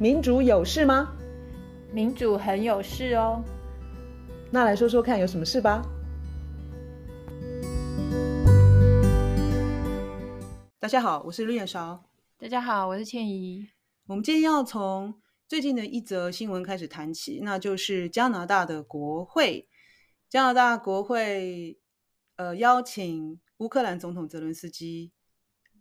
民主有事吗？民主很有事哦。那来说说看，有什么事吧？大家好，我是绿叶韶。大家好，我是倩怡。我们今天要从最近的一则新闻开始谈起，那就是加拿大的国会。加拿大国会呃邀请乌克兰总统泽伦斯基，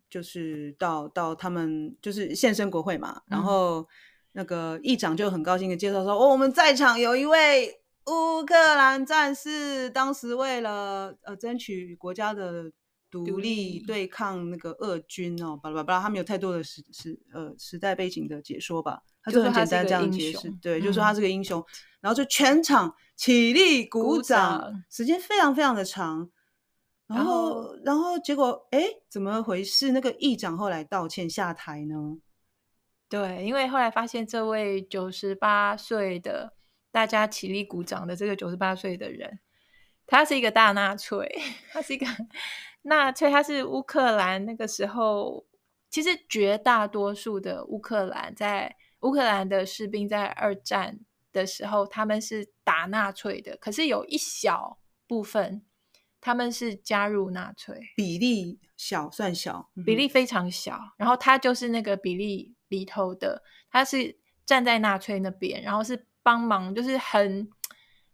就是到到他们就是现身国会嘛，然后那个议长就很高兴的介绍说，哦，我们在场有一位乌克兰战士，当时为了呃争取国家的。独立对抗那个俄军哦，巴拉巴拉，他没有太多的时时呃时代背景的解说吧，他就很简单这样解释，对，就说他是个英雄，嗯、然后就全场起立鼓掌，鼓掌时间非常非常的长，然后然后，然后结果哎，怎么回事？那个议长后来道歉下台呢？对，因为后来发现这位九十八岁的大家起立鼓掌的这个九十八岁的人，他是一个大纳粹，他是一个。纳粹他是乌克兰那个时候，其实绝大多数的乌克兰在乌克兰的士兵在二战的时候，他们是打纳粹的，可是有一小部分他们是加入纳粹，比例小，算小，比例非常小。然后他就是那个比例里头的，他是站在纳粹那边，然后是帮忙，就是很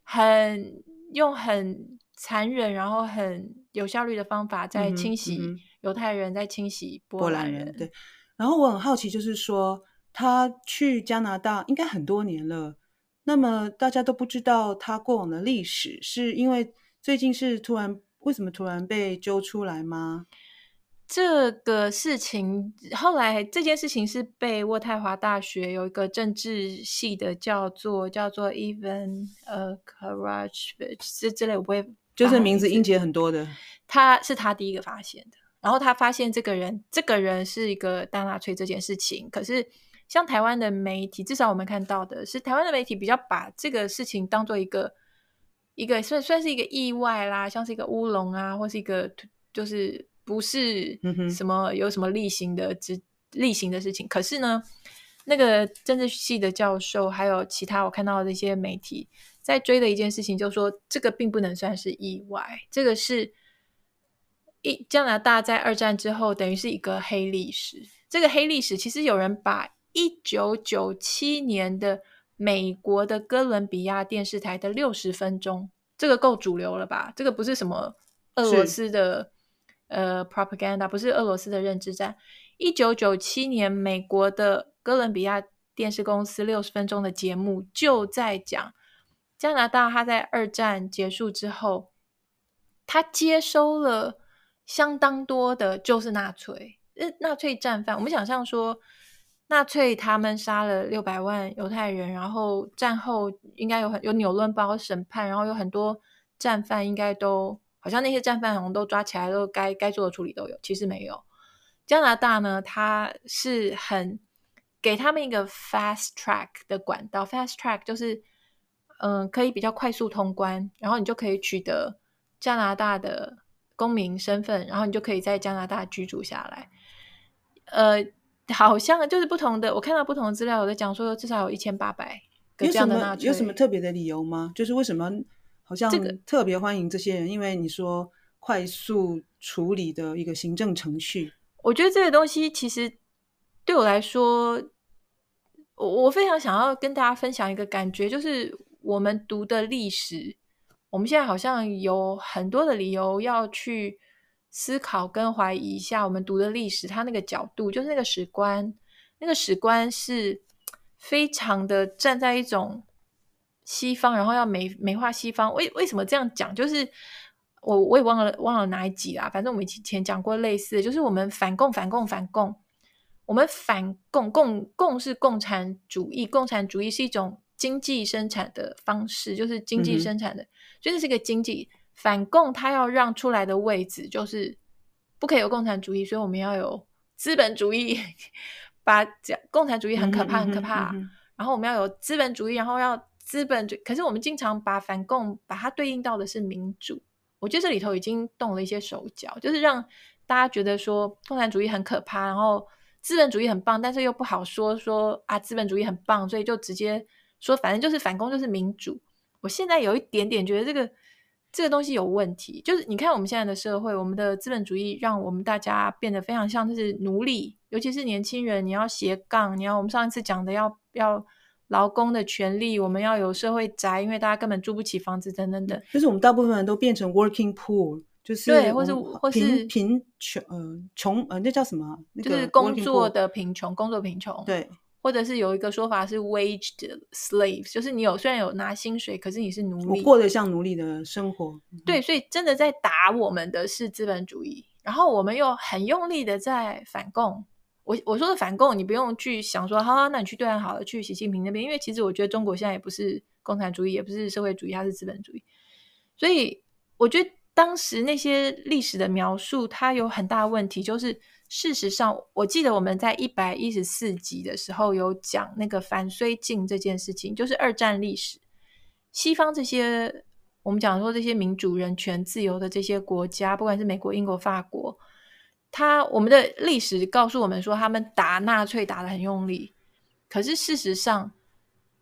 很用很残忍，然后很。有效率的方法在清洗犹太人，嗯嗯、在清洗波兰人，人。对，然后我很好奇，就是说他去加拿大应该很多年了，那么大家都不知道他过往的历史，是因为最近是突然为什么突然被揪出来吗？这个事情后来这件事情是被渥太华大学有一个政治系的叫做叫做 Even 呃 Karachevich 这之类，我不会。就是名字音节很多的，他是他第一个发现的。然后他发现这个人，这个人是一个大纳粹这件事情。可是像台湾的媒体，至少我们看到的是台湾的媒体比较把这个事情当做一个一个算算是一个意外啦，像是一个乌龙啊，或是一个就是不是什么有什么例行的之例行的事情。可是呢，那个政治系的教授还有其他我看到的一些媒体。在追的一件事情，就是说这个并不能算是意外，这个是一加拿大在二战之后等于是一个黑历史。这个黑历史其实有人把一九九七年的美国的哥伦比亚电视台的六十分钟，这个够主流了吧？这个不是什么俄罗斯的呃 propaganda，不是俄罗斯的认知战。一九九七年美国的哥伦比亚电视公司六十分钟的节目就在讲。加拿大，他在二战结束之后，他接收了相当多的，就是纳粹，呃，纳粹战犯。我们想象说，纳粹他们杀了六百万犹太人，然后战后应该有很有纽伦堡审判，然后有很多战犯，应该都好像那些战犯好像都抓起来，都该该做的处理都有。其实没有，加拿大呢，它是很给他们一个 fast track 的管道，fast track 就是。嗯，可以比较快速通关，然后你就可以取得加拿大的公民身份，然后你就可以在加拿大居住下来。呃，好像就是不同的，我看到不同的资料，有在讲说至少有一千八百个这样的纳粹。有什么有什么特别的理由吗？就是为什么好像特别欢迎这些人？这个、因为你说快速处理的一个行政程序，我觉得这个东西其实对我来说，我我非常想要跟大家分享一个感觉，就是。我们读的历史，我们现在好像有很多的理由要去思考跟怀疑一下我们读的历史，它那个角度，就是那个史观，那个史观是非常的站在一种西方，然后要美美化西方。为为什么这样讲？就是我我也忘了忘了哪一集啦，反正我们以前讲过类似的，就是我们反共反共反共，我们反共共共是共产主义，共产主义是一种。经济生产的方式就是经济生产的，嗯、所以这是个经济反共，它要让出来的位置就是不可以有共产主义，所以我们要有资本主义。把讲共产主义很可怕，很可怕。然后我们要有资本主义，然后要资本主。可是我们经常把反共把它对应到的是民主。我觉得这里头已经动了一些手脚，就是让大家觉得说共产主义很可怕，然后资本主义很棒，但是又不好说说啊，资本主义很棒，所以就直接说，反正就是反共就是民主。我现在有一点点觉得这个这个东西有问题，就是你看我们现在的社会，我们的资本主义让我们大家变得非常像就是奴隶，尤其是年轻人，你要斜杠，你要我们上一次讲的要要劳工的权利，我们要有社会宅，因为大家根本住不起房子等等等。就是我们大部分人都变成 working poor。就是对，或是或是贫穷，呃，穷，呃，那叫什么？那个、就是工作的贫穷，工作贫穷。对，或者是有一个说法是 waged slaves，就是你有虽然有拿薪水，可是你是奴隶，我过得像奴隶的生活。对，所以真的在打我们的是资本主义，然后我们又很用力的在反共。我我说的反共，你不用去想说，好，好，那你去对岸好了，去习近平那边，因为其实我觉得中国现在也不是共产主义，也不是社会主义，它是资本主义。所以我觉得。当时那些历史的描述，它有很大问题。就是事实上，我记得我们在一百一十四集的时候有讲那个反绥靖这件事情，就是二战历史。西方这些我们讲说这些民主、人权、自由的这些国家，不管是美国、英国、法国，他我们的历史告诉我们说，他们打纳粹打得很用力。可是事实上，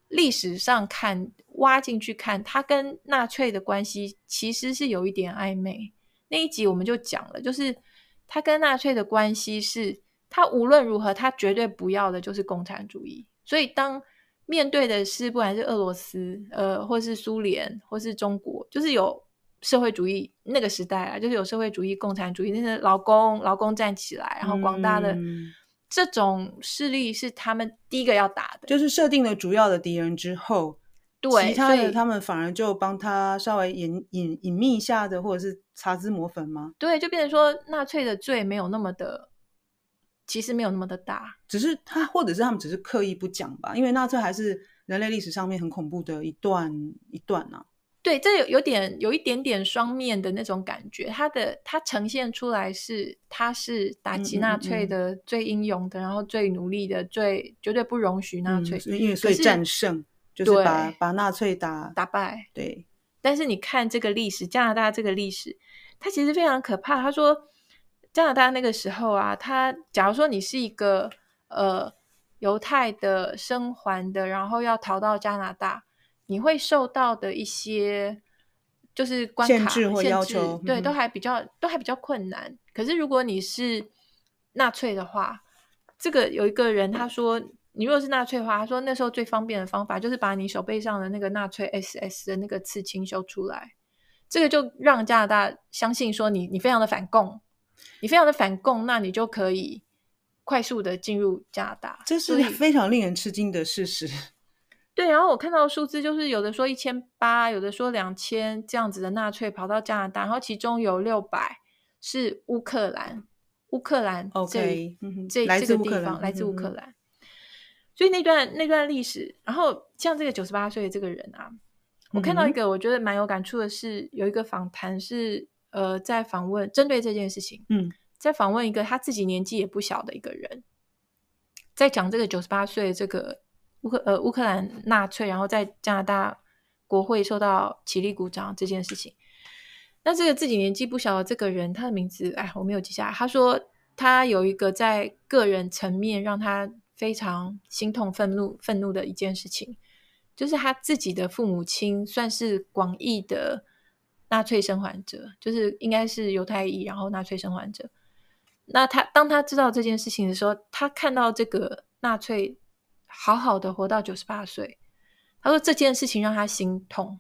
历史上看。挖进去看，他跟纳粹的关系其实是有一点暧昧。那一集我们就讲了，就是他跟纳粹的关系是，他无论如何，他绝对不要的就是共产主义。所以当面对的是不管是俄罗斯，呃，或是苏联，或是中国，就是有社会主义那个时代啊，就是有社会主义、共产主义，那些劳工劳工站起来，然后广大的、嗯、这种势力是他们第一个要打的，就是设定了主要的敌人之后。对，其他的他们反而就帮他稍微隐隐隐秘一下的，或者是擦脂抹粉吗？对，就变成说纳粹的罪没有那么的，其实没有那么的大，只是他或者是他们只是刻意不讲吧，因为纳粹还是人类历史上面很恐怖的一段一段呢、啊。对，这有有点有一点点双面的那种感觉，他的他呈现出来是他是打击纳粹的最英勇的，嗯嗯嗯，然后最努力的，最绝对不容许纳粹，嗯、因为所以战胜。就是把把纳粹打打败，对。但是你看这个历史，加拿大这个历史，它其实非常可怕。他说，加拿大那个时候啊，他假如说你是一个呃犹太的生还的，然后要逃到加拿大，你会受到的一些就是关卡限制或要求，对，都还比较都还比较困难。可是如果你是纳粹的话，这个有一个人他说。你如果是纳粹的话，他说那时候最方便的方法就是把你手背上的那个纳粹 SS 的那个刺青修出来，这个就让加拿大相信说你你非常的反共，你非常的反共，那你就可以快速的进入加拿大，这是非常令人吃惊的事实。对，然后我看到的数字就是有的说一千八，有的说两千这样子的纳粹跑到加拿大，然后其中有六百是乌克兰，乌克兰这 OK，这这个地方来自乌克兰。所以那段那段历史，然后像这个九十八岁的这个人啊，我看到一个我觉得蛮有感触的是，嗯、有一个访谈是呃在访问针对这件事情，嗯，在访问一个他自己年纪也不小的一个人，在讲这个九十八岁的这个乌克呃乌克兰纳粹，然后在加拿大国会受到起立鼓掌这件事情。那这个自己年纪不小的这个人，他的名字哎我没有记下来。他说他有一个在个人层面让他。非常心痛、愤怒、愤怒的一件事情，就是他自己的父母亲算是广义的纳粹生还者，就是应该是犹太裔，然后纳粹生还者。那他当他知道这件事情的时候，他看到这个纳粹好好的活到九十八岁，他说这件事情让他心痛，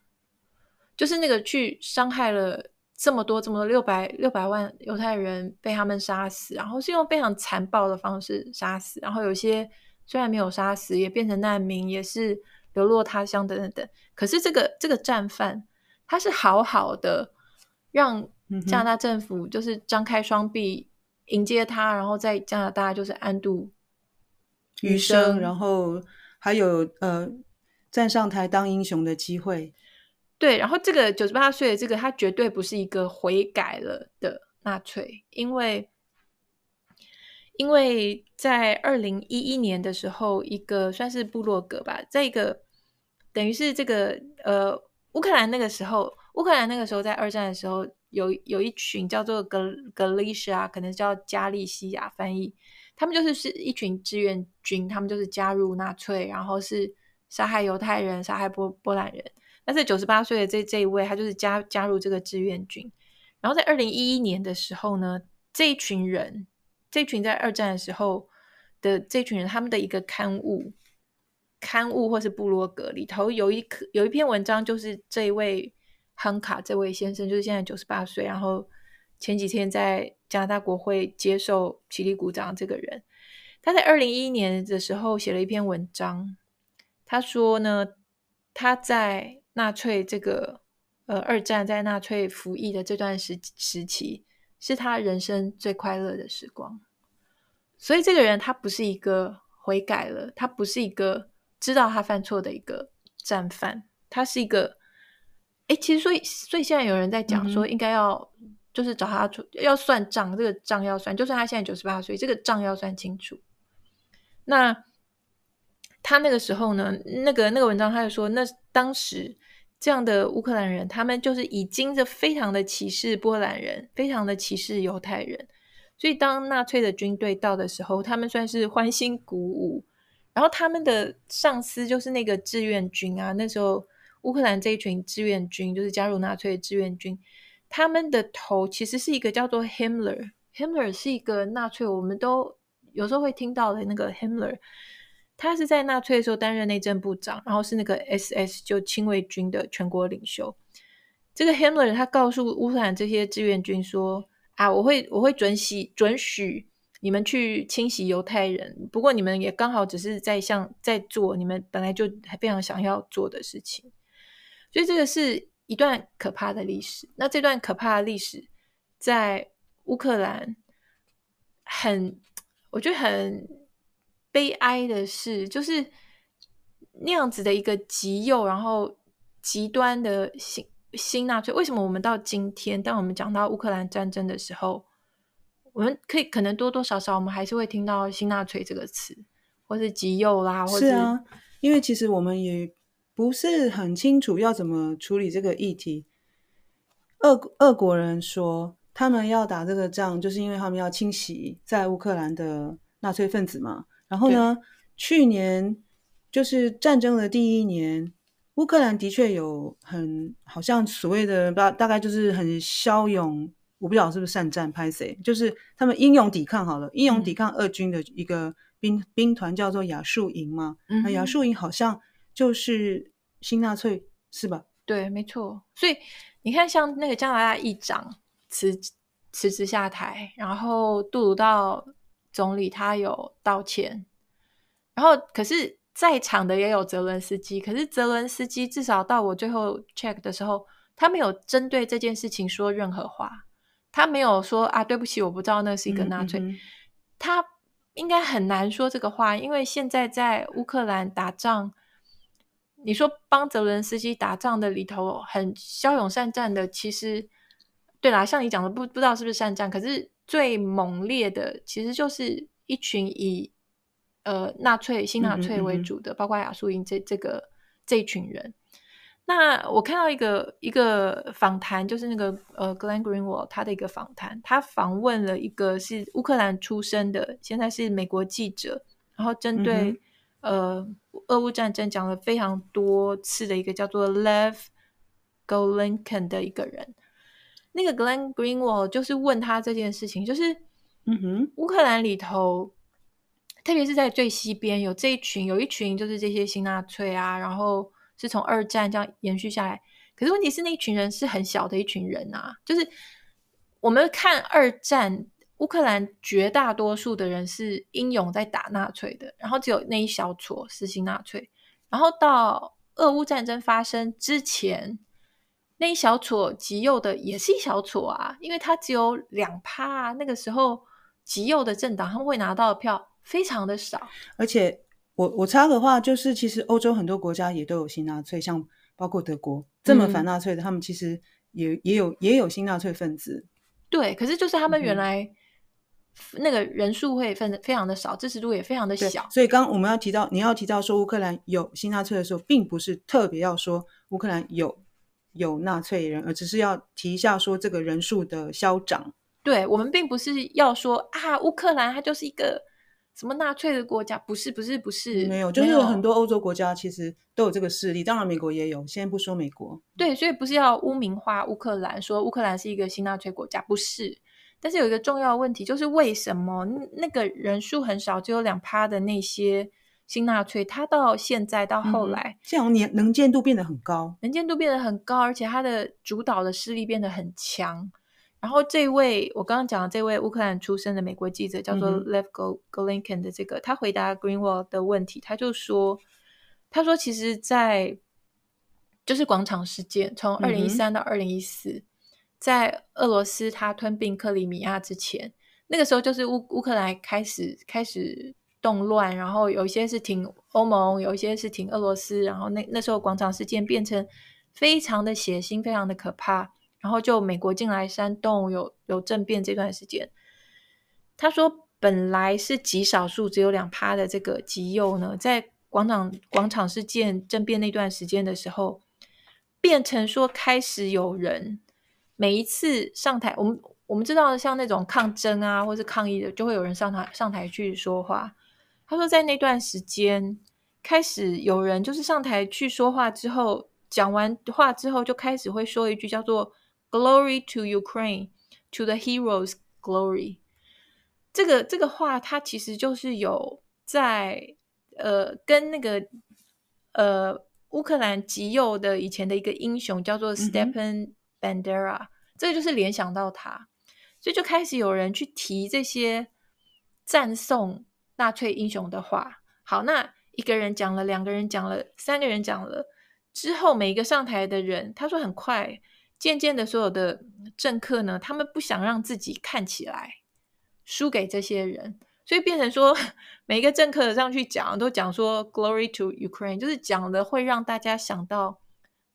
就是那个去伤害了。这么多，这么多，六百六百万犹太人被他们杀死，然后是用非常残暴的方式杀死，然后有些虽然没有杀死，也变成难民，也是流落他乡等等等。可是这个这个战犯，他是好好的让加拿大政府就是张开双臂迎接他，然后在加拿大就是安度余生，然后还有呃站上台当英雄的机会。对，然后这个九十八岁的这个，他绝对不是一个悔改了的纳粹，因为因为在二零一一年的时候，一个算是部落格吧，在一个等于是这个呃乌克兰那个时候，乌克兰那个时候在二战的时候，有有一群叫做格格利西亚，可能叫加利西亚翻译，他们就是是一群志愿军，他们就是加入纳粹，然后是杀害犹太人、杀害波波兰人。那这九十八岁的这这一位，他就是加加入这个志愿军。然后在二零一一年的时候呢，这一群人，这群在二战的时候的这群人，他们的一个刊物、刊物或是部落格里头有一有一篇文章，就是这一位亨卡这位先生，就是现在九十八岁，然后前几天在加拿大国会接受起立鼓掌。这个人他在二零一一年的时候写了一篇文章，他说呢，他在纳粹这个。呃，二战在纳粹服役的这段时时期，是他人生最快乐的时光。所以，这个人他不是一个悔改了，他不是一个知道他犯错的一个战犯，他是一个。哎，其实所以，所以现在有人在讲说，应该要就是找他出要算账，这个账要算，就算他现在九十八岁，这个账要算清楚。那他那个时候呢，那个那个文章他就说，那当时。这样的乌克兰人，他们就是已经是非常的歧视波兰人，非常的歧视犹太人。所以当纳粹的军队到的时候，他们算是欢欣鼓舞。然后他们的上司就是那个志愿军啊，那时候乌克兰这一群志愿军就是加入纳粹的志愿军，他们的头其实是一个叫做 Himmler，Himmler 是一个纳粹，我们都有时候会听到的那个 Himmler。他是在纳粹的时候担任内政部长，然后是那个 SS 就亲卫军的全国领袖。这个 Himmler 他告诉乌克兰这些志愿军说：“啊，我会我会准许准许你们去清洗犹太人，不过你们也刚好只是在像在做你们本来就非常想要做的事情。”所以这个是一段可怕的历史。那这段可怕的历史在乌克兰很，我觉得很。悲哀的是，就是那样子的一个极右，然后极端的新新纳粹。为什么我们到今天，当我们讲到乌克兰战争的时候，我们可以可能多多少少，我们还是会听到新纳粹这个词，或是极右啦，或是，是啊，因为其实我们也不是很清楚要怎么处理这个议题。俄俄国人说，他们要打这个仗，就是因为他们要清洗在乌克兰的纳粹分子嘛。然后呢，去年就是战争的第一年，乌克兰的确有很好像所谓的大大概就是很骁勇，我不知道是不是善战拍谁，就是他们英勇抵抗好了，英勇抵抗俄军的一个兵、嗯、兵团叫做亚速营嘛，嗯、那亚速营好像就是新纳粹是吧？对，没错。所以你看，像那个加拿大议长辞辞职下台，然后杜鲁道。总理他有道歉，然后可是在场的也有泽伦斯基，可是泽伦斯基至少到我最后 check 的时候，他没有针对这件事情说任何话，他没有说啊，对不起，我不知道那是一个纳粹，嗯嗯嗯，他应该很难说这个话，因为现在在乌克兰打仗，你说帮泽伦斯基打仗的里头很骁勇善战的，其实对啦，像你讲的不不知道是不是善战，可是。最猛烈的其实就是一群以呃纳粹新纳粹为主的，嗯嗯嗯，包括亚速营这这个这一群人。那我看到一个一个访谈，就是那个呃 Glenn Greenwald 他的一个访谈，他访问了一个是乌克兰出生的，现在是美国记者，然后针对、嗯、呃俄乌战争讲了非常多次的一个叫做 Lev Golinkin 的一个人。那个 Glenn Greenwald 就是问他这件事情，就是，嗯哼，乌克兰里头，特别是在最西边有这一群，有一群就是这些新纳粹啊，然后是从二战这样延续下来。可是问题是，那一群人是很小的一群人啊，就是我们看二战，乌克兰绝大多数的人是英勇在打纳粹的，然后只有那一小撮是新纳粹，然后到俄乌战争发生之前。那一小撮极右的也是一小撮啊，因为他只有两趴啊。那个时候极右的政党他们会拿到的票非常的少。而且我我插的话，就是其实欧洲很多国家也都有新纳粹，像包括德国这么反纳粹的，嗯、他们其实也也有也有新纳粹分子。对，可是就是他们原来那个人数会分非常的少，支持度也非常的小。所以刚我们要提到你要提到说乌克兰有新纳粹的时候，并不是特别要说乌克兰有。有纳粹人，而只是要提一下说这个人数的消长。对，我们并不是要说啊，乌克兰它就是一个什么纳粹的国家？不是，不是，不是，没有，就是有很多欧洲国家其实都有这个势力。当然，美国也有。先不说美国，对，所以不是要污名化乌克兰，说乌克兰是一个新纳粹国家，不是。但是有一个重要的问题，就是为什么那个人数很少，只有两趴的那些新纳粹，他到现在到后来，这样年能见度变得很高，能见度变得很高，而且他的主导的势力变得很强。然后这位我刚刚讲的这位乌克兰出生的美国记者叫做 Lev Golinkin 的这个，嗯、他回答 Greenwald 的问题，他就说，他说其实，在就是广场事件，从二零一三到二零一四，在俄罗斯他吞并克里米亚之前，那个时候就是乌乌克兰开始开始动乱，然后有一些是挺欧盟，有一些是挺俄罗斯，然后那那时候广场事件变成非常的血腥，非常的可怕。然后就美国进来煽动有有政变这段时间，他说本来是极少数只有两趴的这个极右呢，在广场广场事件政变那段时间的时候，变成说开始有人每一次上台，我们我们知道像那种抗争啊或是抗议的，就会有人上台上台去说话。他说在那段时间开始有人就是上台去说话之后，讲完话之后就开始会说一句叫做。Glory to Ukraine, to the heroes' glory。这个这个话，它其实就是有在呃跟那个呃乌克兰极右的以前的一个英雄叫做 Stepan Bandera，、这个就是联想到他，所以就开始有人去提这些赞颂纳粹英雄的话。好，那一个人讲了，两个人讲了，三个人讲了之后，每一个上台的人，他说很快。渐渐的，所有的政客呢，他们不想让自己看起来输给这些人，所以变成说，每一个政客上去讲，都讲说 “Glory to Ukraine”，就是讲的会让大家想到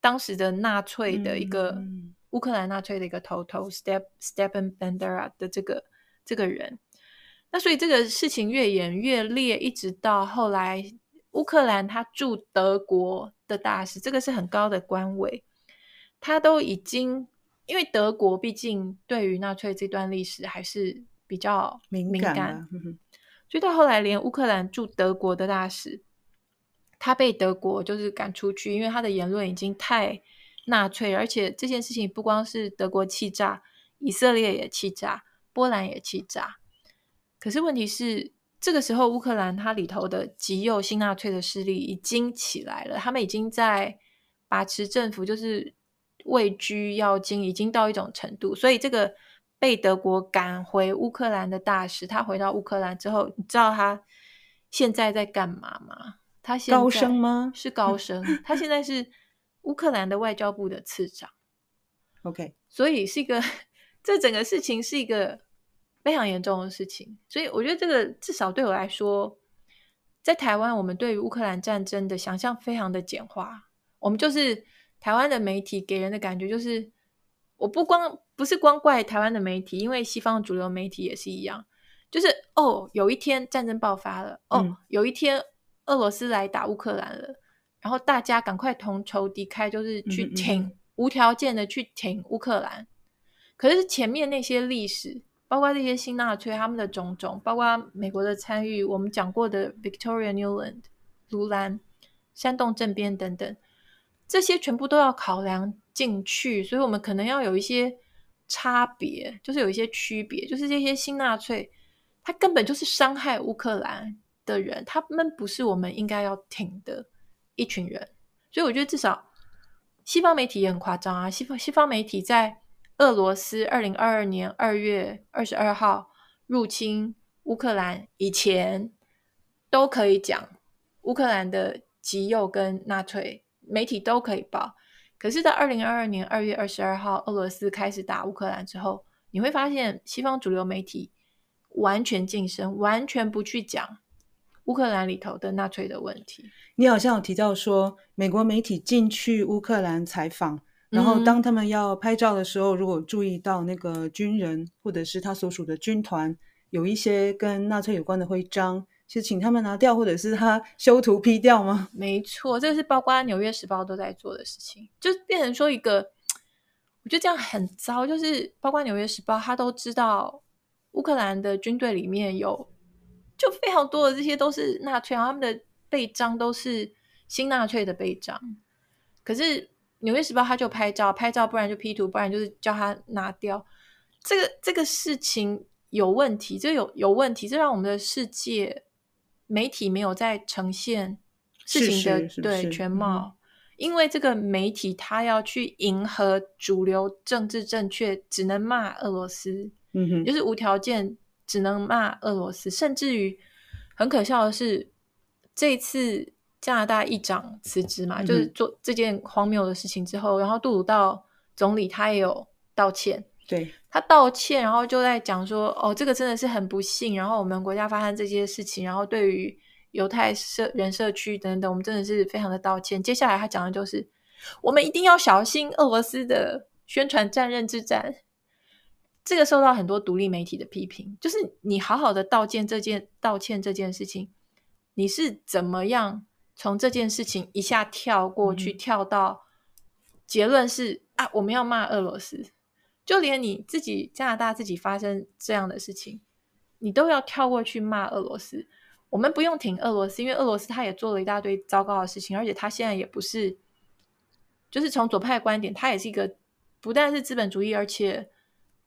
当时的纳粹的一个乌克兰纳粹的一个头头 Step Stepan Bandera 的这个这个人。那所以这个事情越演越烈，一直到后来乌克兰他驻德国的大使，这个是很高的官位。他都已经，因为德国毕竟对于纳粹这段历史还是比较敏感，敏感，所以到后来连乌克兰驻德国的大使，他被德国就是赶出去，因为他的言论已经太纳粹，而且这件事情不光是德国气炸，以色列也气炸，波兰也气炸。可是问题是，这个时候乌克兰它里头的极右新纳粹的势力已经起来了，他们已经在把持政府，就是。位居要津，已经到一种程度，所以这个被德国赶回乌克兰的大使，他回到乌克兰之后，你知道他现在在干嘛吗？他现在高升吗？是高升，他现在是乌克兰的外交部的次长。OK，所以是一个，这整个事情是一个非常严重的事情。所以我觉得这个至少对我来说，在台湾，我们对于乌克兰战争的想象非常的简化，我们就是。台湾的媒体给人的感觉就是，我不光不是光怪台湾的媒体，因为西方主流媒体也是一样，就是哦，有一天战争爆发了，哦，嗯、有一天俄罗斯来打乌克兰了，然后大家赶快同仇敌忾，就是去挺，嗯嗯无条件的去挺乌克兰。可是前面那些历史，包括这些新纳粹他们的种种，包括美国的参与，我们讲过的 Victoria Newland、卢兰、煽动政变等等。这些全部都要考量进去，所以我们可能要有一些差别，就是有一些区别，就是这些新纳粹，他根本就是伤害乌克兰的人，他们不是我们应该要挺的一群人。所以我觉得至少西方媒体也很夸张啊，西方西方媒体在俄罗斯二零二二年二月二十二号入侵乌克兰以前，都可以讲乌克兰的极右跟纳粹。媒体都可以报，可是，在二零二二年二月二十二号，俄罗斯开始打乌克兰之后，你会发现西方主流媒体完全噤声，完全不去讲乌克兰里头的纳粹的问题。你好像有提到说，美国媒体进去乌克兰采访，然后当他们要拍照的时候，嗯、如果注意到那个军人或者是他所属的军团有一些跟纳粹有关的徽章。是请他们拿掉，或者是他 修图 P 掉吗？没错，这是包括《纽约时报》都在做的事情，就变成说一个，我觉得这样很糟。就是包括《纽约时报》，他都知道乌克兰的军队里面有就非常多的这些都是纳粹，然后他们的背章都是新纳粹的背章。可是《纽约时报》他就拍照，拍照不然就 P 图，不然就是叫他拿掉。这个这个事情有问题，这有有问题，这让我们的世界媒体没有在呈现事情的对全貌。嗯因为这个媒体，他要去迎合主流政治正确，只能骂俄罗斯，嗯哼，就是无条件只能骂俄罗斯，甚至于很可笑的是，这次加拿大议长辞职嘛，嗯、就是做这件荒谬的事情之后，然后杜鲁道总理他也有道歉，对，他道歉，然后就在讲说，哦，这个真的是很不幸，然后我们国家发生这些事情，然后对于。犹太社人社区等等，我们真的是非常的道歉。接下来他讲的就是，我们一定要小心俄罗斯的宣传战认知战。这个受到很多独立媒体的批评，就是你好好的道歉这件道歉这件事情，你是怎么样从这件事情一下跳过去，嗯、跳到结论是啊，我们要骂俄罗斯，就连你自己加拿大自己发生这样的事情，你都要跳过去骂俄罗斯。我们不用挺俄罗斯，因为俄罗斯他也做了一大堆糟糕的事情，而且他现在也不是，就是从左派的观点，他也是一个不但是资本主义，而且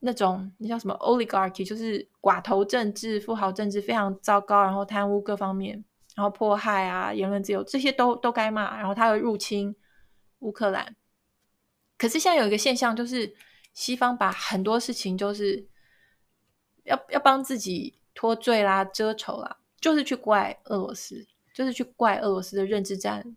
那种那叫什么 oligarchy，就是寡头政治、富豪政治非常糟糕，然后贪污各方面，然后迫害啊、言论自由这些都都该骂，然后他会入侵乌克兰。可是现在有一个现象，就是西方把很多事情就是要要帮自己脱罪啦、遮丑啦。就是去怪俄罗斯，就是去怪俄罗斯的认知战、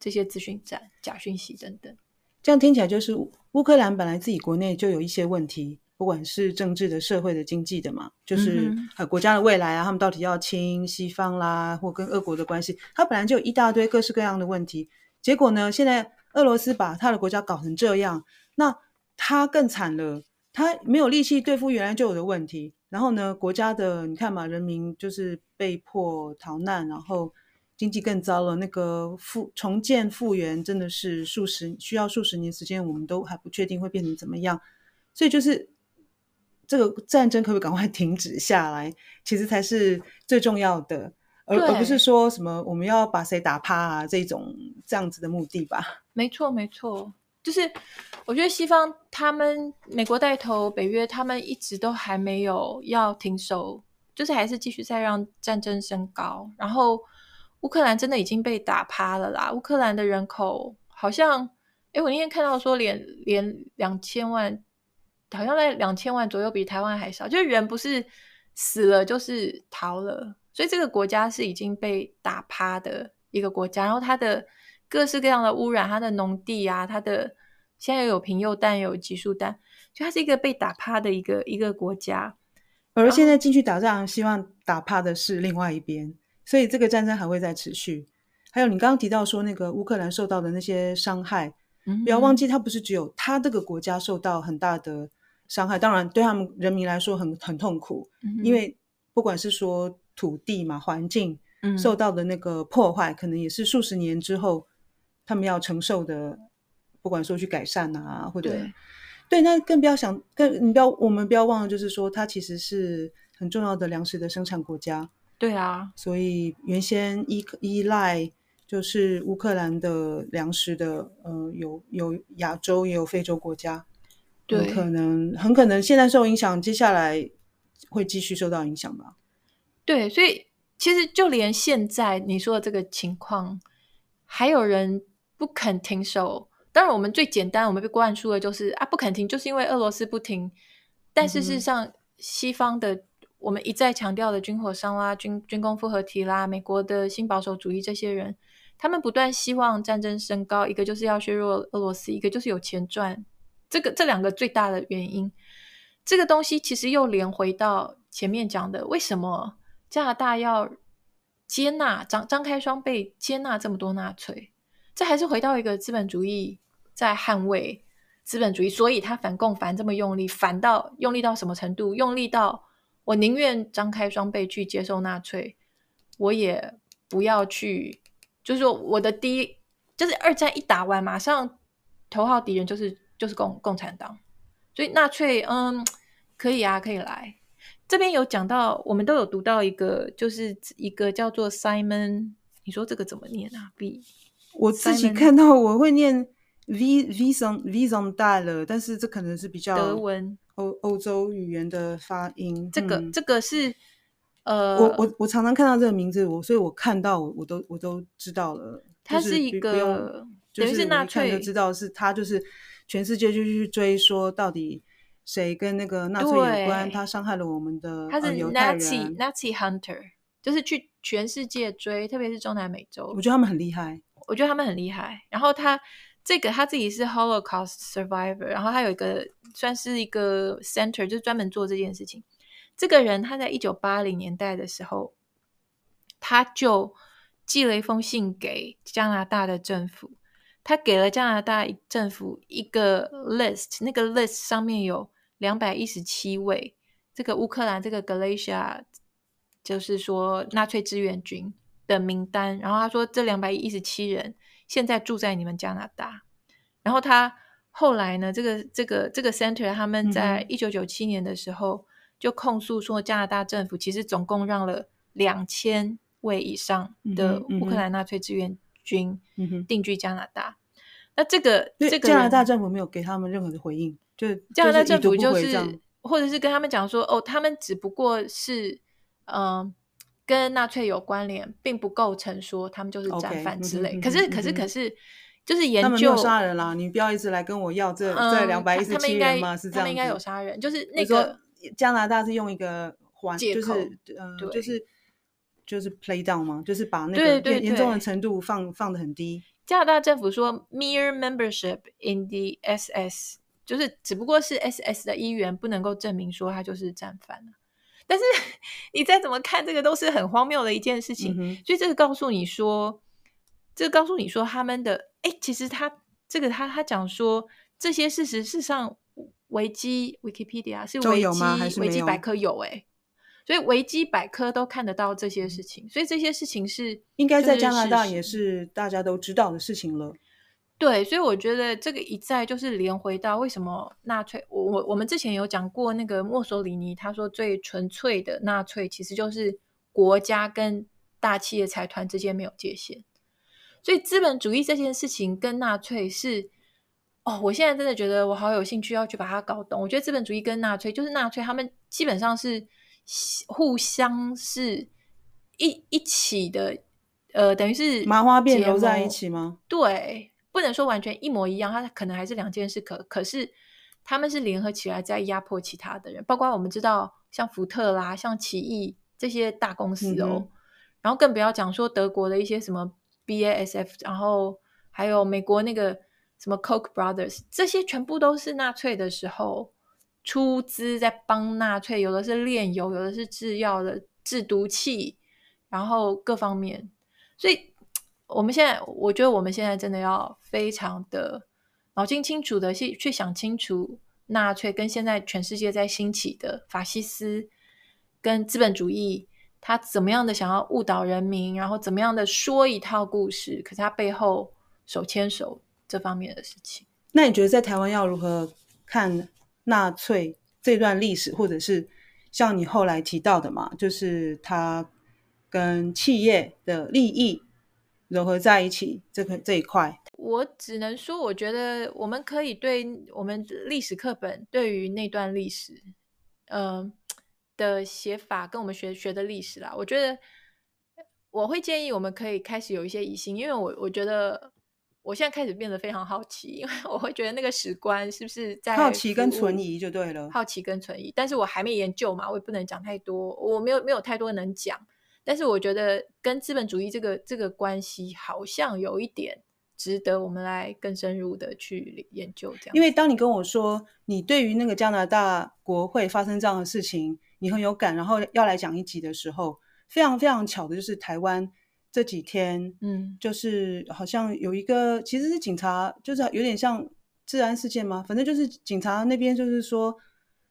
这些资讯战、假讯息等等。这样听起来就是乌克兰本来自己国内就有一些问题，不管是政治的、社会的、经济的嘛，就是呃国家的未来啊，他们到底要亲西方啦，或跟俄国的关系，他本来就有一大堆各式各样的问题。结果呢，现在俄罗斯把他的国家搞成这样，那他更惨了，他没有力气对付原来就有的问题。然后呢，国家的你看嘛，人民就是被迫逃难，然后经济更糟了。那个复重建复原真的是数十需要数十年时间，我们都还不确定会变成怎么样。所以就是这个战争可不可以赶快停止下来，其实才是最重要的，而而不是说什么我们要把谁打趴啊这种这样子的目的吧？没错，没错。就是我觉得西方他们美国带头北约，他们一直都还没有要停手，就是还是继续在让战争升高。然后乌克兰真的已经被打趴了啦！乌克兰的人口好像，哎，我那天看到说连连两千万，好像在两千万左右，比台湾还少。就是人不是死了就是逃了，所以这个国家是已经被打趴的一个国家。然后它的。各式各样的污染，它的农地啊，它的现在又有贫铀弹，又有集束弹，就它是一个被打趴的一个一个国家。而现在进去打仗，希望打趴的是另外一边，所以这个战争还会再持续。还有你刚刚提到说那个乌克兰受到的那些伤害，嗯，不要忘记，它不是只有它这个国家受到很大的伤害，当然对他们人民来说很很痛苦，嗯，因为不管是说土地嘛，环境受到的那个破坏，嗯、可能也是数十年之后。他们要承受的，不管说去改善啊，或者对，对，那更不要想，更你不要，我们不要忘了，就是说，它其实是很重要的粮食的生产国家。对啊，所以原先依依赖就是乌克兰的粮食的，呃，有有亚洲也有非洲国家，对，可能很可能现在受影响，接下来会继续受到影响吧。对，所以其实就连现在你说的这个情况，还有人。不肯停手，当然我们最简单，我们被灌输的就是啊，不肯停，就是因为俄罗斯不停。但事实上，西方的我们一再强调的军火商啦、军军工复合体啦、美国的新保守主义这些人，他们不断希望战争升高，一个就是要削弱俄罗斯，一个就是有钱赚。这个这两个最大的原因，这个东西其实又连回到前面讲的，为什么加拿大要接纳张张开双臂接纳这么多纳粹？这还是回到一个资本主义在捍卫资本主义，所以他反共反这么用力，反到用力到什么程度？用力到我宁愿张开双臂去接受纳粹，我也不要去，就是说我的第一就是二战一打完，马上头号敌人就是就是共共产党，所以纳粹嗯可以啊，可以来。这边有讲到，我们都有读到一个，就是一个叫做 Simon，你说这个怎么念啊？B，我自己看到我会念 V Wieson Wiesenthal，但是这可能是比较德文欧欧洲语言的发音。这个、嗯、这个是呃，我我我常常看到这个名字，我所以我看到我我都我都知道了。它是一个，等于是纳粹就知道是他，就是全世界就去追说到底谁跟那个纳粹有关，他伤害了我们的他是 Nazi Nazi Hunter，就是去全世界追，特别是中南美洲。我觉得他们很厉害，我觉得他们很厉害。然后他这个他自己是 Holocaust Survivor，然后他有一个算是一个 Center，就是专门做这件事情。这个人他在一九八零年代的时候，他就。寄了一封信给加拿大的政府，他给了加拿大政府一个 list，那个 list 上面有两百一十七位这个乌克兰这个 Galicia，就是说纳粹志愿军的名单。然后他说这两百一十七人现在住在你们加拿大。然后他后来呢，这个这个这个 center 他们在一九九七年的时候就控诉说加拿大政府其实总共让了两千。位以上的乌克兰纳粹志愿军定居加拿大，那这个这个加拿大政府没有给他们任何的回应，就加拿大政府就是或者是跟他们讲说，哦，他们只不过是嗯、呃、跟纳粹有关联，并不构成说他们就是战犯之类。Okay, 可是、嗯、可是可是就是研究杀人啦，你不要一直来跟我要这、嗯、这两百一十七人吗？是这样，他们应该有杀人，就是那个加拿大是用一个环，就是嗯、呃、就是。就是 play down 吗？就是把那个严重的程度放放的很低。加拿大政府说，mere membership in the SS，就是只不过是 SS 的一员，不能够证明说他就是战犯。但是 你再怎么看，这个都是很荒谬的一件事情。嗯、所以这个告诉你说，这个告诉你说他们的，哎，其实他这个他他讲说这些事实，事实上维基 Wikipedia 是维基维基百科有哎。所以维基百科都看得到这些事情，所以这些事情是应该在加拿大也是大家都知道的事情了。对，所以我觉得这个一再就是连回到为什么纳粹，我我我们之前有讲过那个墨索里尼，他说最纯粹的纳粹其实就是国家跟大企业财团之间没有界限。所以资本主义这件事情跟纳粹是，哦，我现在真的觉得我好有兴趣要去把它搞懂。我觉得资本主义跟纳粹就是纳粹，他们基本上是。互相是一一起的，呃，等于是麻花辫揉在一起吗？对，不能说完全一模一样，它可能还是两件事。可可是他们是联合起来在压迫其他的人，包括我们知道像福特啦、像奇异这些大公司哦，嗯、然后更不要讲说德国的一些什么 BASF，然后还有美国那个什么 Coke brothers，这些全部都是纳粹的时候。出资在帮纳粹，有的是炼油，有的是制药的制毒气，然后各方面。所以，我们现在，我觉得我们现在真的要非常的脑筋清楚的去去想清楚，纳粹跟现在全世界在兴起的法西斯跟资本主义，他怎么样的想要误导人民，然后怎么样的说一套故事，可是他背后手牵手这方面的事情。那你觉得在台湾要如何看？纳粹这段历史，或者是像你后来提到的嘛，就是他跟企业的利益融合在一起，这个这一块，我只能说，我觉得我们可以对我们历史课本对于那段历史，嗯、的写法，跟我们学学的历史啦，我觉得我会建议我们可以开始有一些疑心，因为我我觉得。我现在开始变得非常好奇，因为 我会觉得那个史官是不是在好奇跟存疑就对了。好奇跟存疑，但是我还没研究嘛，我也不能讲太多，我没有没有太多能讲。但是我觉得跟资本主义这个这个关系好像有一点值得我们来更深入的去研究。这样，因为当你跟我说你对于那个加拿大国会发生这样的事情你很有感，然后要来讲一集的时候，非常非常巧的就是台湾。这几天，嗯，就是好像有一个，其实是警察，就是有点像治安事件嘛。反正就是警察那边就是说，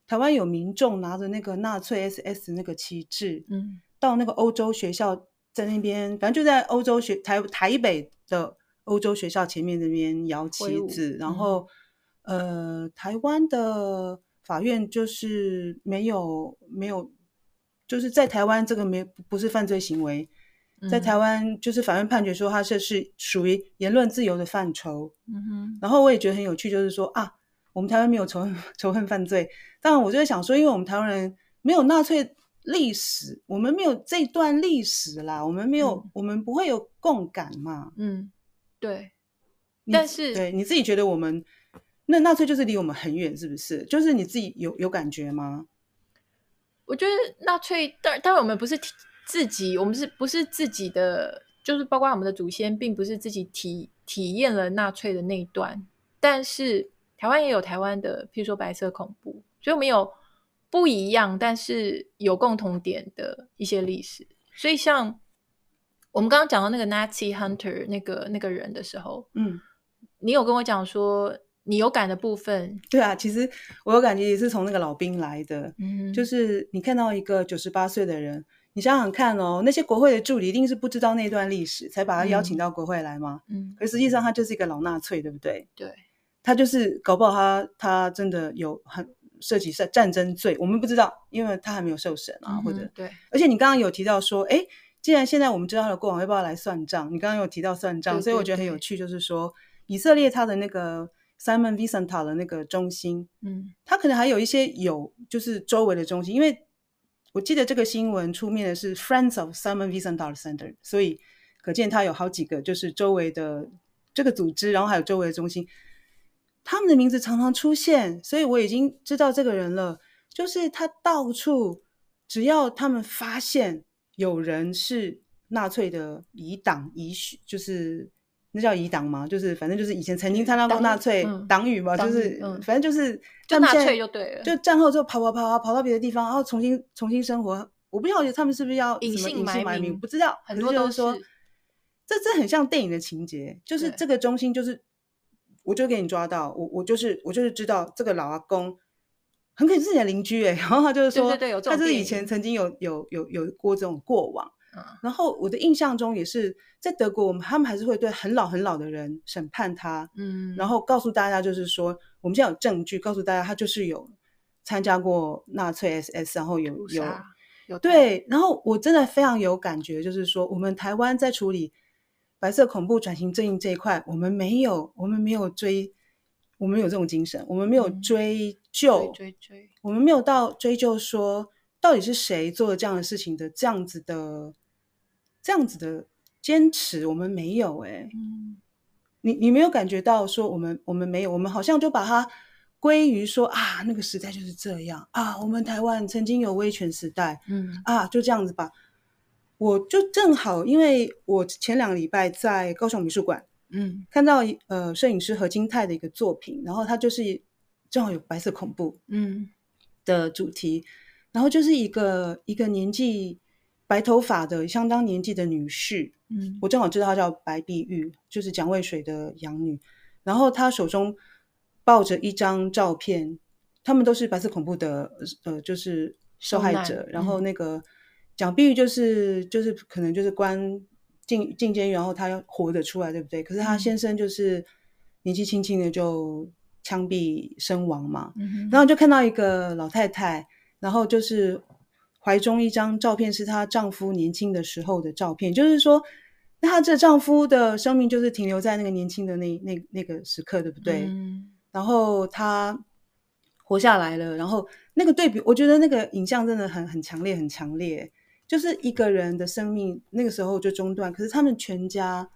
台湾有民众拿着那个纳粹 SS 那个旗帜，嗯，到那个欧洲学校在那边，反正就在欧洲学台台北的欧洲学校前面那边摇旗子，然后，嗯、呃，台湾的法院就是没有没有就是在台湾这个没不是犯罪行为，在台湾就是法院判决说他这是属于言论自由的范畴。嗯哼，然后我也觉得很有趣，就是说啊，我们台湾没有仇恨 仇恨犯罪，当然我就在想说，因为我们台湾人没有纳粹历史，我们没有这段历史啦，我们没有，嗯、我们不会有共感嘛。嗯，对。但是，对你自己觉得我们那纳粹就是离我们很远，是不是？就是你自己有有感觉吗？我觉得纳粹，但但我们不是自己，我们是不是自己的？就是包括我们的祖先，并不是自己体体验了纳粹的那一段。但是台湾也有台湾的，譬如说白色恐怖，所以我们有不一样，但是有共同点的一些历史。所以像我们刚刚讲到那个 Nazi Hunter 那个那个人的时候，嗯。你有跟我讲说你有感的部分，对啊，其实我有感觉也是从那个老兵来的，嗯，就是你看到一个九十八岁的人，你想想看哦，那些国会的助理一定是不知道那段历史，才把他邀请到国会来吗？嗯，可实际上他就是一个老纳粹，对不对？对，他就是搞不好他他真的有很涉及战战争罪，我们不知道，因为他还没有受审啊，或者、嗯、对，而且你刚刚有提到说，哎，既然现在我们知道他的过往，要不要来算账？你刚刚有提到算账，对对对，所以我觉得很有趣，就是说。以色列他的那个 Simon Wiesenthal 的那个中心，嗯，他可能还有一些有就是周围的中心，因为我记得这个新闻出面的是 Friends of Simon Wiesenthal Center，所以可见他有好几个就是周围的这个组织，然后还有周围的中心，他们的名字常常出现，所以我已经知道这个人了，就是他到处只要他们发现有人是纳粹的遗党遗，就是。那叫遗党吗？就是反正就是以前曾经参加过纳粹党羽嘛，就是反正就是就纳粹就对了。就战后之后跑跑跑跑跑到别的地方，然后重新重新生活。我不晓得他们是不是要隐姓埋名，不知道。很多都是说，这这很像电影的情节，就是这个中心就是，我就给你抓到我，我就是我就是知道这个老阿公很可能是你的邻居哎，然后他就是说，他就是以前曾经有有有有过这种过往。然后我的印象中也是在德国，我们他们还是会对很老很老的人审判他，嗯，然后告诉大家就是说，我们现在有证据告诉大家他就是有参加过纳粹 SS，然后有有有对，然后我真的非常有感觉，就是说我们台湾在处理白色恐怖转型正义这一块，我们没有我们没有追，我们有这种精神，我们没有追究，追追，我们没有到追究说到底是谁做了这样的事情的这样子的。这样子的坚持，我们没有哎、欸，嗯，你你没有感觉到说我们我们没有，我们好像就把它归于说啊，那个时代就是这样啊，我们台湾曾经有威权时代，嗯啊，就这样子吧。我就正好，因为我前两个礼拜在高雄美术馆，嗯，看到呃摄影师何金泰的一个作品，然后他就是正好有白色恐怖，嗯的主题，嗯、然后就是一个一个年纪。白头发的相当年纪的女士，嗯，我正好知道她叫白碧玉，就是蒋渭水的养女。然后她手中抱着一张照片，他们都是白色恐怖的，呃，就是受害者。然后那个蒋碧玉就是就是可能就是关进进监狱，然后她要活着出来，对不对？可是她先生就是年纪轻轻的就枪毙身亡嘛。嗯。然后就看到一个老太太，然后就是。怀中一张照片是她丈夫年轻的时候的照片，就是说，那她这丈夫的生命就是停留在那个年轻的那那那个时刻，对不对？嗯。然后她活下来了，然后那个对比，我觉得那个影像真的很很强烈，很强烈。就是一个人的生命那个时候就中断，可是他们全家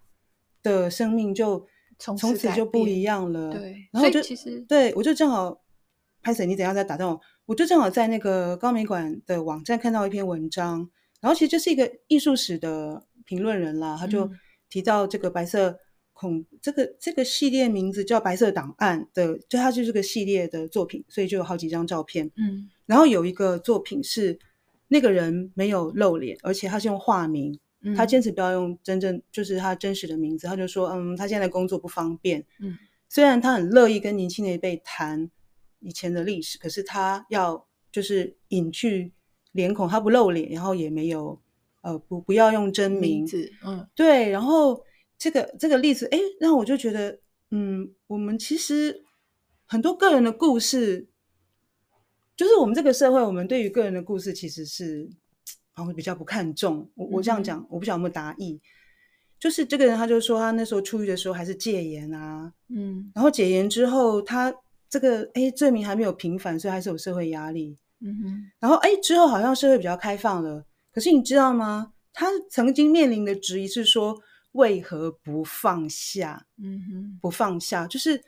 的生命就从此就不一样了。对，然后就其实对我就正好拍谢，你等一下再打断我。我就正好在那个高美馆的网站看到一篇文章，然后其实就是一个艺术史的评论人啦，他就提到这个白色恐这个这个系列名字叫《白色档案》的，就它就是个系列的作品，所以就有好几张照片。嗯，然后有一个作品是那个人没有露脸，而且他是用化名，他坚持不要用真正就是他真实的名字，他就说，嗯，他现在工作不方便。嗯，虽然他很乐意跟年轻的一辈谈。以前的历史，可是他要就是隐去脸孔，他不露脸，然后也没有呃不不要用真名，名字，嗯，对，然后这个这个例子，哎，让我就觉得，嗯，我们其实很多个人的故事，就是我们这个社会，我们对于个人的故事其实是好像比较不看重。我我这样讲，嗯、我不晓得有没有答意。就是这个人，他就说他那时候出狱的时候还是戒严啊，嗯，然后解严之后，他这个哎罪名还没有平反，所以还是有社会压力，嗯哼。然后哎之后好像社会比较开放了，可是你知道吗？他曾经面临的质疑是说，为何不放下？嗯哼，不放下，就是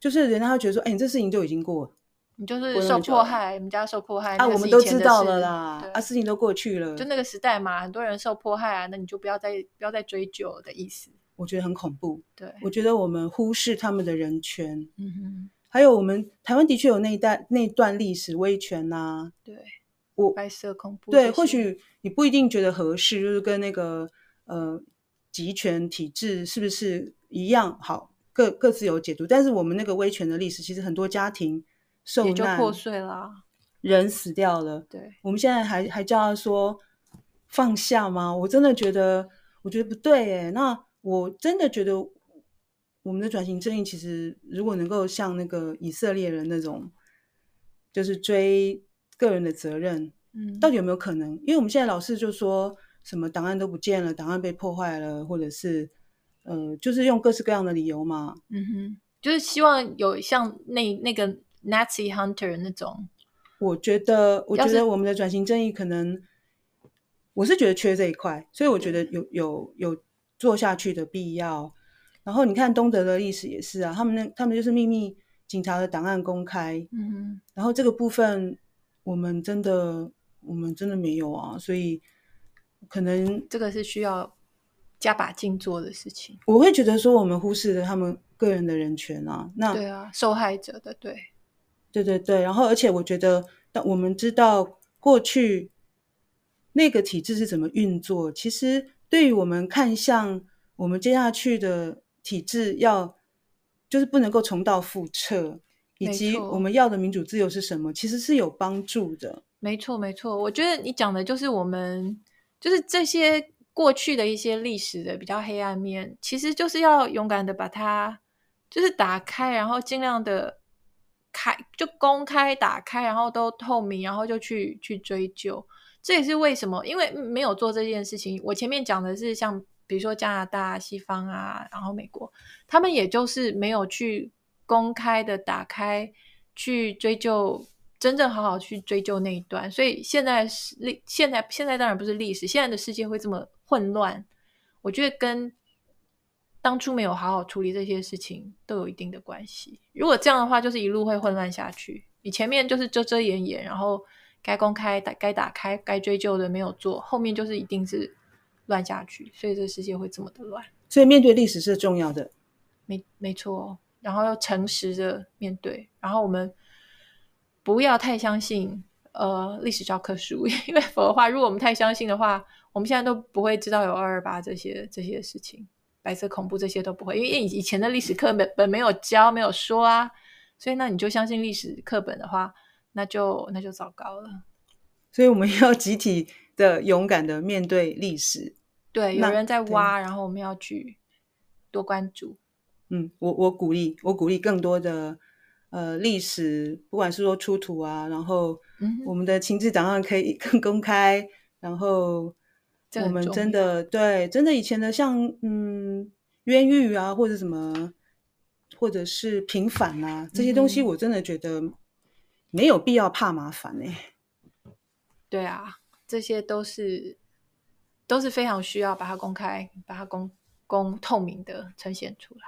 就是人家会觉得说，哎，你这事情就已经过了。你就是受迫害，你们家受迫害啊，我们都知道了啦，啊，事情都过去了，就那个时代嘛，很多人受迫害啊，那你就不要再不要再追究的意思。我觉得很恐怖，对，我觉得我们忽视他们的人权，嗯哼，还有我们台湾的确有那一代那段历史威权呐，对，我白色恐怖，对，或许你不一定觉得合适，就是跟那个呃集权体制是不是一样好，各各自有解读，但是我们那个威权的历史，其实很多家庭。受难，也就破碎了，人死掉了。对，我们现在还还叫他说放下吗？我真的觉得，我觉得不对哎。那我真的觉得，我们的转型正义其实，如果能够像那个以色列人那种，就是追个人的责任，嗯，到底有没有可能？因为我们现在老是就说什么档案都不见了，档案被破坏了，或者是呃，就是用各式各样的理由嘛。嗯哼，就是希望有像那那个。Nazi Hunter 那种，我觉得，我觉得我们的转型正义可能，我是觉得缺这一块，所以我觉得有有有做下去的必要。然后你看东德的历史也是啊，他们那他们就是秘密警察的档案公开，嗯哼，然后这个部分我们真的我们真的没有啊，所以可能这个是需要加把劲做的事情。我会觉得说我们忽视了他们个人的人权啊，那对啊，受害者的对。对对对，然后而且我觉得，但我们知道过去那个体制是怎么运作，其实对于我们看向我们接下去的体制要，就是不能够重蹈覆辙，以及我们要的民主自由是什么，其实是有帮助的。没错，没错，我觉得你讲的就是我们就是这些过去的一些历史的比较黑暗面，其实就是要勇敢的把它就是打开，然后尽量的。开就公开打开，然后都透明，然后就去去追究。这也是为什么，因为没有做这件事情。我前面讲的是像比如说加拿大、西方啊，然后美国，他们也就是没有去公开的打开去追究，真正好好去追究那一段。所以现在是历，现在现在当然不是历史，现在的世界会这么混乱，我觉得跟。当初没有好好处理这些事情，都有一定的关系。如果这样的话，就是一路会混乱下去。你前面就是遮遮掩掩，然后该公开、打该打开、该追究的没有做，后面就是一定是乱下去。所以这个世界会这么的乱。所以面对历史是重要的，没没错。然后要诚实的面对，然后我们不要太相信呃历史教科书，因为否则的话，如果我们太相信的话，我们现在都不会知道有二二八这些这些事情。白色恐怖这些都不会，因为以前的历史课本本没有教，没有说啊，所以那你就相信历史课本的话，那就那就糟糕了。所以我们 要集体的勇敢的面对历史。对，有人在挖，然后我们要去多关注。嗯，我我鼓励，我鼓励更多的呃历史，不管是说出土啊，然后我们的情志档案可以 更公开，然后。我们真的对，真的以前的像嗯冤狱啊，或者什么，或者是平反啊，这些东西，我真的觉得没有必要怕麻烦呢、欸。对啊，这些都是都是非常需要把它公开、把它公公透明的呈现出来。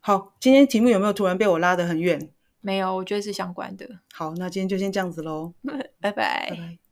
好，今天题目有没有突然被我拉得很远？没有，我觉得是相关的。好，那今天就先这样子喽，拜拜。拜拜。